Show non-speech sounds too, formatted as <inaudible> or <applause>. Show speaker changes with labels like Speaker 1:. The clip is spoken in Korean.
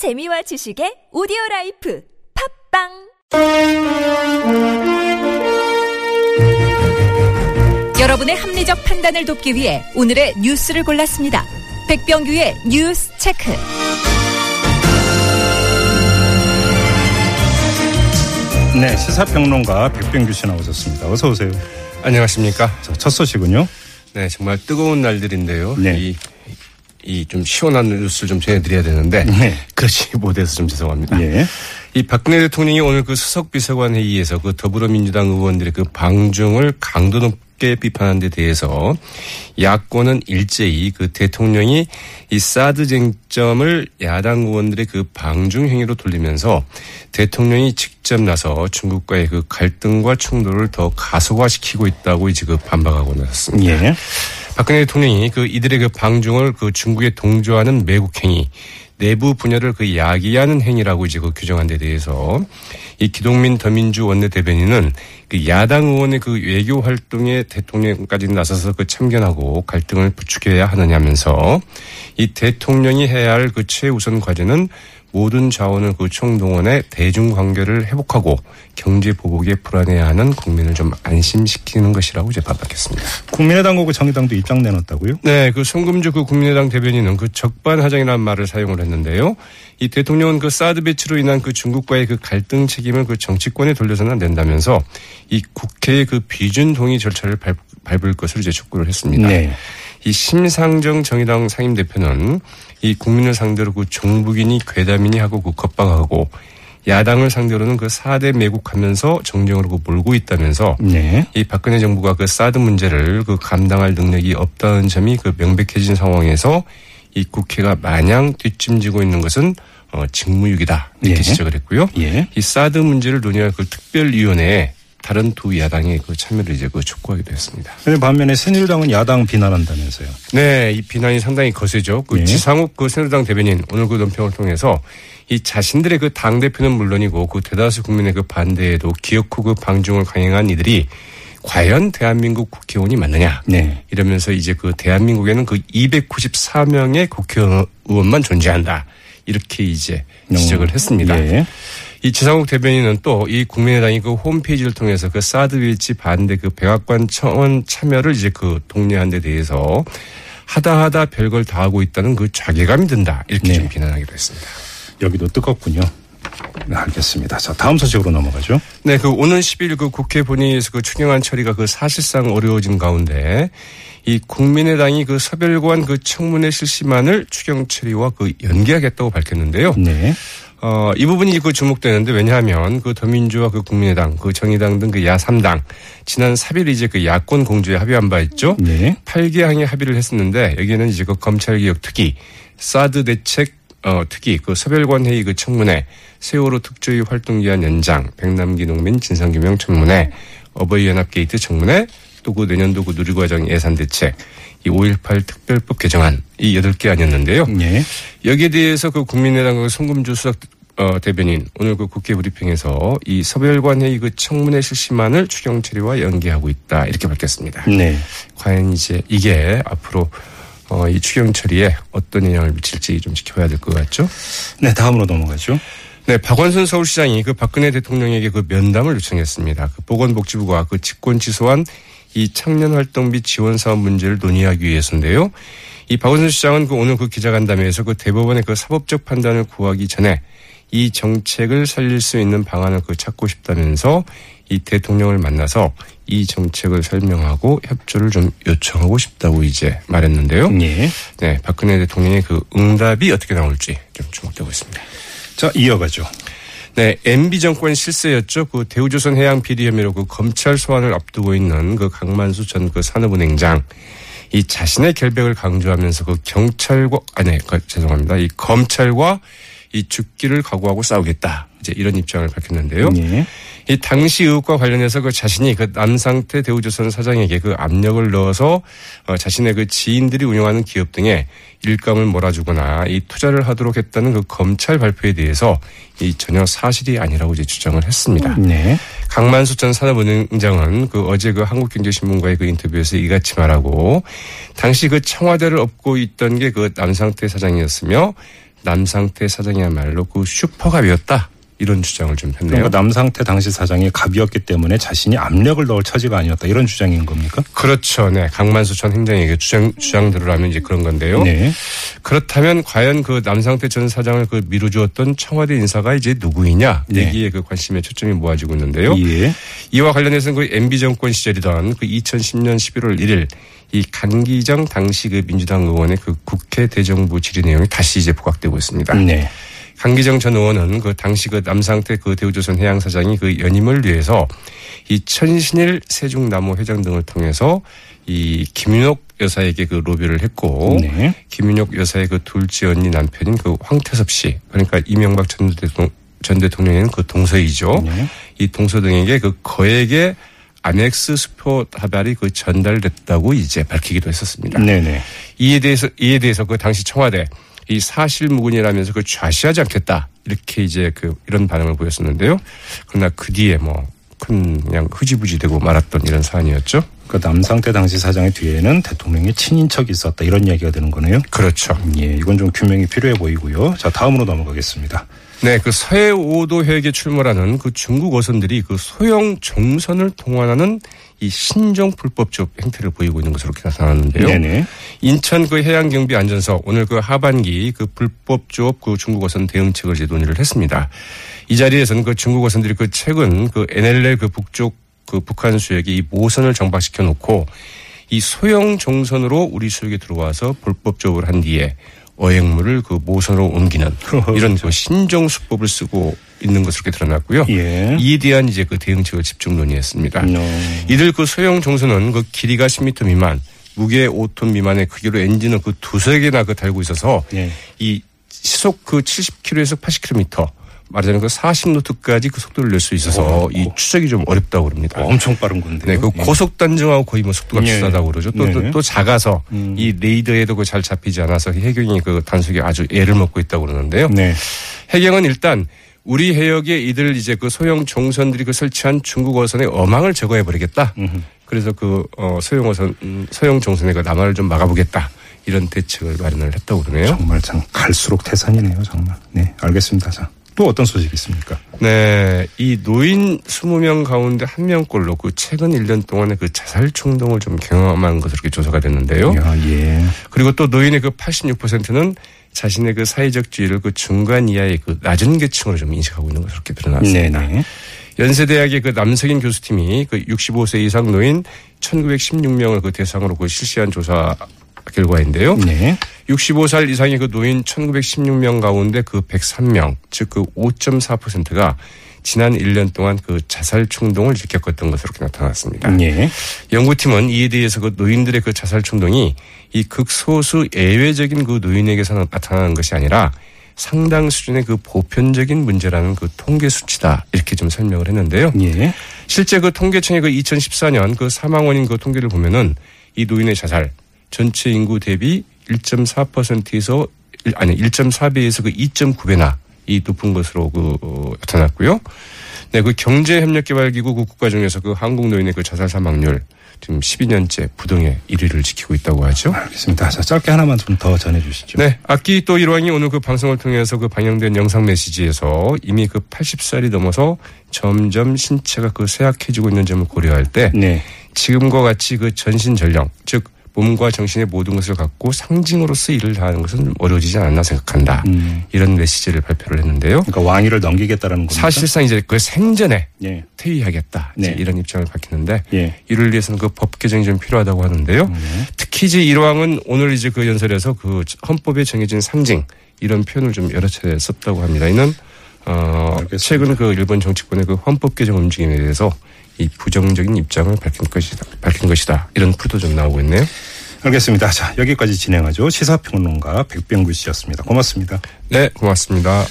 Speaker 1: 재미와 지식의 오디오 life 팟빵 여러분의 합리적 판단을 돕기 위해 오늘의 뉴스를 골랐습니다. 백병규의 뉴스 체크.
Speaker 2: 네, 시사평론가 백병규 씨 나오셨습니다. 어서 오세요.
Speaker 3: 안녕하십니까.
Speaker 2: 자, 첫 소식은요?
Speaker 3: 네, 정말 뜨거운 날들인데요.
Speaker 2: 네.
Speaker 3: 이, 이 좀 시원한 뉴스를 좀 전해드려야 되는데.
Speaker 2: 네.
Speaker 3: 그렇지 못해서 <laughs> 좀 죄송합니다.
Speaker 2: 예.
Speaker 3: 이 박근혜 대통령이 오늘 그 수석 비서관 회의에서 그 더불어민주당 의원들의 그 방중을 강도 높게 비판한 데 대해서 야권은 일제히 그 대통령이 이 사드 쟁점을 야당 의원들의 그 방중 행위로 돌리면서 대통령이 직접 나서 중국과의 그 갈등과 충돌을 더 가속화시키고 있다고 이제 그 반박하고 나섰습니다.
Speaker 2: 예.
Speaker 3: 박근혜 대통령이 그 이들의 그 방중을 그 중국에 동조하는 매국 행위, 내부 분열을 그 야기하는 행위라고 이제 그 규정한 데 대해서 이 기동민 더민주 원내 대변인은 그 야당 의원의 그 외교 활동에 대통령까지 나서서 그 참견하고 갈등을 부추겨야 하느냐면서 이 대통령이 해야 할 그 최우선 과제는 모든 자원을 그 총동원해 대중 관계를 회복하고 경제 보복에 불안해야 하는 국민을 좀 안심시키는 것이라고 이제 반박했습니다.
Speaker 2: 국민의당하고 정의당도 입장 내놨다고요?
Speaker 3: 네, 그 송금주 그 국민의당 대변인은 그 적반하장이라는 말을 사용을 했는데요. 이 대통령은 그 사드 배치로 인한 그 중국과의 그 갈등 책임을 그 정치권에 돌려서는 안 된다면서 이 국회의 그 비준 동의 절차를 밟, 을 것을 이제 촉구를 했습니다.
Speaker 2: 네.
Speaker 3: 이 심상정 정의당 상임 대표는 이 국민을 상대로 그 종북이니 괴담이니 하고 그 겁박하고 야당을 상대로는 그 4대 매국하면서 정쟁으로 그 몰고 있다면서
Speaker 2: 네.
Speaker 3: 이 박근혜 정부가 그 사드 문제를 그 감당할 능력이 없다는 점이 그 명백해진 상황에서 이 국회가 마냥 뒷짐지고 있는 것은 어, 직무유기다 이렇게
Speaker 2: 예.
Speaker 3: 지적을 했고요.
Speaker 2: 예.
Speaker 3: 이 사드 문제를 논의할 그 특별위원회에 다른 두 야당의 그 참여를 이제 그 촉구하기도 했습니다.
Speaker 2: 반면에 새누리당은 야당 비난한다면서요.
Speaker 3: 네, 이 비난이 상당히 거세죠. 그
Speaker 2: 예.
Speaker 3: 지상욱 그 새누리당 대변인 오늘 그 논평을 통해서 이 자신들의 그 당 대표는 물론이고 그 대다수 국민의 그 반대에도 기어코 그 방중을 강행한 이들이 과연 대한민국 국회의원이 맞느냐?
Speaker 2: 네.
Speaker 3: 이러면서 이제 그 대한민국에는 그 294명의 국회의원만 존재한다. 이렇게 이제 지적을 했습니다.
Speaker 2: 예.
Speaker 3: 이 지상욱 대변인은 또 이 국민의당이 그 홈페이지를 통해서 그 사드 배치 반대 그 백악관 청원 참여를 이제 그 독려한 데 대해서 하다 하다 별걸 다 하고 있다는 그 자괴감이 든다. 이렇게
Speaker 2: 네.
Speaker 3: 좀 비난하기도 했습니다.
Speaker 2: 여기도 뜨겁군요. 네, 알겠습니다. 자, 다음 소식으로 넘어가죠.
Speaker 3: 네, 그 오는 10일 그 국회 본회의에서 그 추경안 처리가 그 사실상 어려워진 가운데 이 국민의당이 그 서별관 그 청문회 실시만을 추경 처리와 그 연기하겠다고 밝혔는데요.
Speaker 2: 네.
Speaker 3: 어, 이 부분이 그 주목되는데 왜냐하면 그 더민주와 그 국민의당, 그 정의당 등 그 야3당 지난 3일 이제 그 야권 공조에 합의한 바 있죠.
Speaker 2: 네.
Speaker 3: 8개 항에 합의를 했었는데 여기에는 이제 그 검찰개혁 특위, 사드 대책 어, 특위, 그 서별관 회의 그 청문회, 세월호 특조위 활동 기한 연장, 백남기 농민 진상규명 청문회, 어버이 연합 게이트 청문회, 또 그 내년도 그 누리과정 예산 대책, 이 5.18 특별법 개정안 이 8개 안이었는데요.
Speaker 2: 네.
Speaker 3: 여기에 대해서 그 국민의당 그 송금주 수석 어, 대변인 오늘 그 국회 브리핑에서 이 서별관 회의 그 청문회 실시만을 추경 처리와 연기하고 있다 이렇게 밝혔습니다.
Speaker 2: 네.
Speaker 3: 과연 이제 이게 앞으로 어, 이 추경 처리에 어떤 영향을 미칠지 좀 지켜봐야 될 것 같죠.
Speaker 2: 네, 다음으로 넘어가죠.
Speaker 3: 네, 박원순 서울시장이 그 박근혜 대통령에게 그 면담을 요청했습니다. 그 보건복지부가 그 직권 취소한 이 청년 활동 비 지원 사업 문제를 논의하기 위해서인데요. 이 박원순 시장은 그 오늘 그 기자간담회에서 그 대법원의 그 사법적 판단을 구하기 전에 이 정책을 살릴 수 있는 방안을 그 찾고 싶다면서 이 대통령을 만나서 이 정책을 설명하고 협조를 좀 요청하고 싶다고 이제 말했는데요.
Speaker 2: 예.
Speaker 3: 네, 박근혜 대통령의 그 응답이 어떻게 나올지 좀 주목되고 있습니다.
Speaker 2: 자, 이어가죠.
Speaker 3: 네, MB 정권 실세였죠. 그 대우조선 해양 비리 혐의로 그 검찰 소환을 앞두고 있는 그 강만수 전 그 산업은행장 이 자신의 결백을 강조하면서 그 경찰과 아니 그, 죄송합니다. 이 검찰과 이 죽기를 각오하고 싸우겠다. 이제 이런 입장을 밝혔는데요.
Speaker 2: 예.
Speaker 3: 이 당시 의혹과 관련해서 그 자신이 그 남상태 대우조선 사장에게 그 압력을 넣어서 어, 자신의 그 지인들이 운영하는 기업 등에 일감을 몰아주거나 이 투자를 하도록 했다는 그 검찰 발표에 대해서 이 전혀 사실이 아니라고 이제 주장을 했습니다.
Speaker 2: 네.
Speaker 3: 강만수 전 산업은행장은 그 어제 그 한국경제신문과의 그 인터뷰에서 이같이 말하고 당시 그 청와대를 업고 있던 게 그 남상태 사장이었으며 남상태 사장이야말로 그 슈퍼갑이었다. 이런 주장을 좀 했네요.
Speaker 2: 그러니까 남상태 당시 사장이 갑이었기 때문에 자신이 압력을 넣을 처지가 아니었다 이런 주장인 겁니까?
Speaker 3: 그렇죠. 네. 강만수 전 행정에게 주장, 주장대로라면 이제 그런 건데요.
Speaker 2: 네.
Speaker 3: 그렇다면 과연 그 남상태 전 사장을 그 미루주었던 청와대 인사가 이제 누구이냐
Speaker 2: 네.
Speaker 3: 여기에 그 관심의 초점이 모아지고 있는데요.
Speaker 2: 예.
Speaker 3: 이와 관련해서는 그 MB 정권 시절이던 그 2010년 11월 1일 이 간기정 당시 그 민주당 의원의 그 국회 대정부 질의 내용이 다시 이제 부각되고 있습니다.
Speaker 2: 네.
Speaker 3: 강기정 전 의원은 그 당시 그 남상태 그 대우조선 해양 사장이 그 연임을 위해서 이 천신일 세종나무 회장 등을 통해서 이 김윤옥 여사에게 그 로비를 했고
Speaker 2: 네.
Speaker 3: 김윤옥 여사의 그 둘째 언니 남편인 그 황태섭 씨 그러니까 이명박 전 대통령 전 대통령은 그 동서이죠.
Speaker 2: 네.
Speaker 3: 이 동서 등에게 그 거액의 아넥스 수표 다발이 그 전달됐다고 이제 밝히기도 했었습니다.
Speaker 2: 네네.
Speaker 3: 이에 대해서 이에 대해서 그 당시 청와대 이 사실무근이라면서 그 좌시하지 않겠다 이렇게 이제 그 이런 반응을 보였었는데요. 그러나 그 뒤에 뭐 큰 그냥 흐지부지 되고 말았던 이런 사안이었죠.
Speaker 2: 그 남상태 당시 사장의 뒤에는 대통령의 친인척이 있었다 이런 이야기가 되는 거네요.
Speaker 3: 그렇죠.
Speaker 2: 예, 이건 좀 규명이 필요해 보이고요. 자, 다음으로 넘어가겠습니다.
Speaker 3: 네, 그 서해 5도 해역에 출몰하는 그 중국 어선들이 그 소형 종선을 동원하는 이 신종 불법 조업 행태를 보이고 있는 것으로 나타났는데요.
Speaker 2: 네네.
Speaker 3: 인천 그 해양경비 안전서 오늘 그 하반기 그 불법 조업 그 중국 어선 대응책을 이제 논의를 했습니다. 이 자리에서는 그 중국 어선들이 그 최근 그 NLL 그 북쪽 그 북한 수역에 이 모선을 정박시켜 놓고 이 소형 종선으로 우리 수역에 들어와서 불법 조업을 한 뒤에 어획물을 그 모선으로 옮기는 <laughs> 이런 그 신종 수법을 쓰고 있는 것으로 이렇게 드러났고요.
Speaker 2: 예.
Speaker 3: 이에 대한 이제 그 대응책을 집중 논의했습니다.
Speaker 2: 음.
Speaker 3: 이들 그 소형 종선은 그 길이가 10m 미만, 무게 5톤 미만의 크기로 엔진을 그 두세 개나 그 달고 있어서
Speaker 2: 예.
Speaker 3: 이 시속 그 70km에서 80km 말하자면 그 40노트까지 그 속도를 낼 수 있어서 이 추적이 좀 어렵다고 그럽니다.
Speaker 2: 엄청 빠른 건데요.
Speaker 3: 네, 그
Speaker 2: 예.
Speaker 3: 고속 단정하고 거의 뭐 속도가
Speaker 2: 예.
Speaker 3: 비슷하다고 그러죠. 또,
Speaker 2: 네.
Speaker 3: 또, 또 작아서
Speaker 2: 음.
Speaker 3: 이 레이더에도 그 잘 잡히지 않아서 해경이 그 단속에 아주 애를 먹고 있다고 그러는데요.
Speaker 2: 네.
Speaker 3: 해경은 일단 우리 해역에 이들 이제 그 소형 종선들이 그 설치한 중국 어선의 어망을 제거해 버리겠다. 그래서 그 어, 소형 어선 음, 소형 종선의 그 남하를 좀 막아보겠다. 이런 대책을 마련을 했다고 그러네요.
Speaker 2: 정말 참 갈수록 태산이네요, 정말. 네, 알겠습니다. 자, 또 어떤 소식이 있습니까?
Speaker 3: 네, 이 노인 20명 가운데 한 명꼴로 그 최근 1년 동안의 그 자살 충동을 좀 경험한 것으로 이렇게 조사가 됐는데요.
Speaker 2: 야, 예.
Speaker 3: 그리고 또 노인의 그 86%는 자신의 그 사회적 지위를 그 중간 이하의 그 낮은 계층으로 좀 인식하고 있는 것으로 이렇게 드러났습니다.
Speaker 2: 네네.
Speaker 3: 연세대학의 그 남석인 교수팀이 그 65세 이상 노인 1916명을 그 대상으로 그 실시한 조사 결과인데요.
Speaker 2: 네.
Speaker 3: 65살 이상의 그 노인 1916명 가운데 그 103명, 즉 그 5.4%가 지난 1년 동안 그 자살 충동을 일으켰던 것으로 나타났습니다.
Speaker 2: 예.
Speaker 3: 연구팀은 이에 대해서 그 노인들의 그 자살 충동이 이 극소수 예외적인 그 노인에게서 나타나는 것이 아니라 상당 수준의 그 보편적인 문제라는 그 통계 수치다 이렇게 좀 설명을 했는데요.
Speaker 2: 예.
Speaker 3: 실제 그 통계청의 그 2014년 그 사망 원인 그 통계를 보면은 이 노인의 자살 전체 인구 대비 1.4%에서 아니 1.4배에서 그 2.9배나 이 높은 것으로 그 어, 나타났고요. 네, 그 경제협력개발기구 그 국가 중에서 그 한국 노인의 그 자살 사망률 지금 12년째 부동의 1위를 지키고 있다고 하죠.
Speaker 2: 알겠습니다. 자, 짧게 하나만 좀 더 전해 주시죠.
Speaker 3: 네, 악기 또 일왕이 오늘 그 방송을 통해서 그 방영된 영상 메시지에서 이미 그 80살이 넘어서 점점 신체가 그 쇠약해지고 있는 점을 고려할 때
Speaker 2: 네.
Speaker 3: 지금과 같이 그 전신 전령, 즉 몸과 정신의 모든 것을 갖고 상징으로서 일을 다하는 것은 좀 어려워지지 않았나 생각한다.
Speaker 2: 음.
Speaker 3: 이런 메시지를 발표를 했는데요.
Speaker 2: 그러니까 왕위를 넘기겠다는 겁니다.
Speaker 3: 사실상 이제 그 생전에
Speaker 2: 예.
Speaker 3: 퇴위하겠다.
Speaker 2: 네.
Speaker 3: 이런 입장을 밝혔는데
Speaker 2: 예.
Speaker 3: 이를 위해서는 그 법 개정이 좀 필요하다고 하는데요.
Speaker 2: 음.
Speaker 3: 특히 이제 일왕은 오늘 이제 그 연설에서 그 헌법에 정해진 상징 이런 표현을 좀 여러 차례 썼다고 합니다. 이는 어
Speaker 2: 알겠습니다.
Speaker 3: 최근 그 일본 정치권의 그 헌법 개정 움직임에 대해서 이 부정적인 입장을 밝힌 것이다. 밝힌 것이다. 이런 풀도 좀 나오고 있네요.
Speaker 2: 알겠습니다. 자, 여기까지 진행하죠. 시사평론가 백병구 씨였습니다. 고맙습니다.
Speaker 3: 네, 고맙습니다.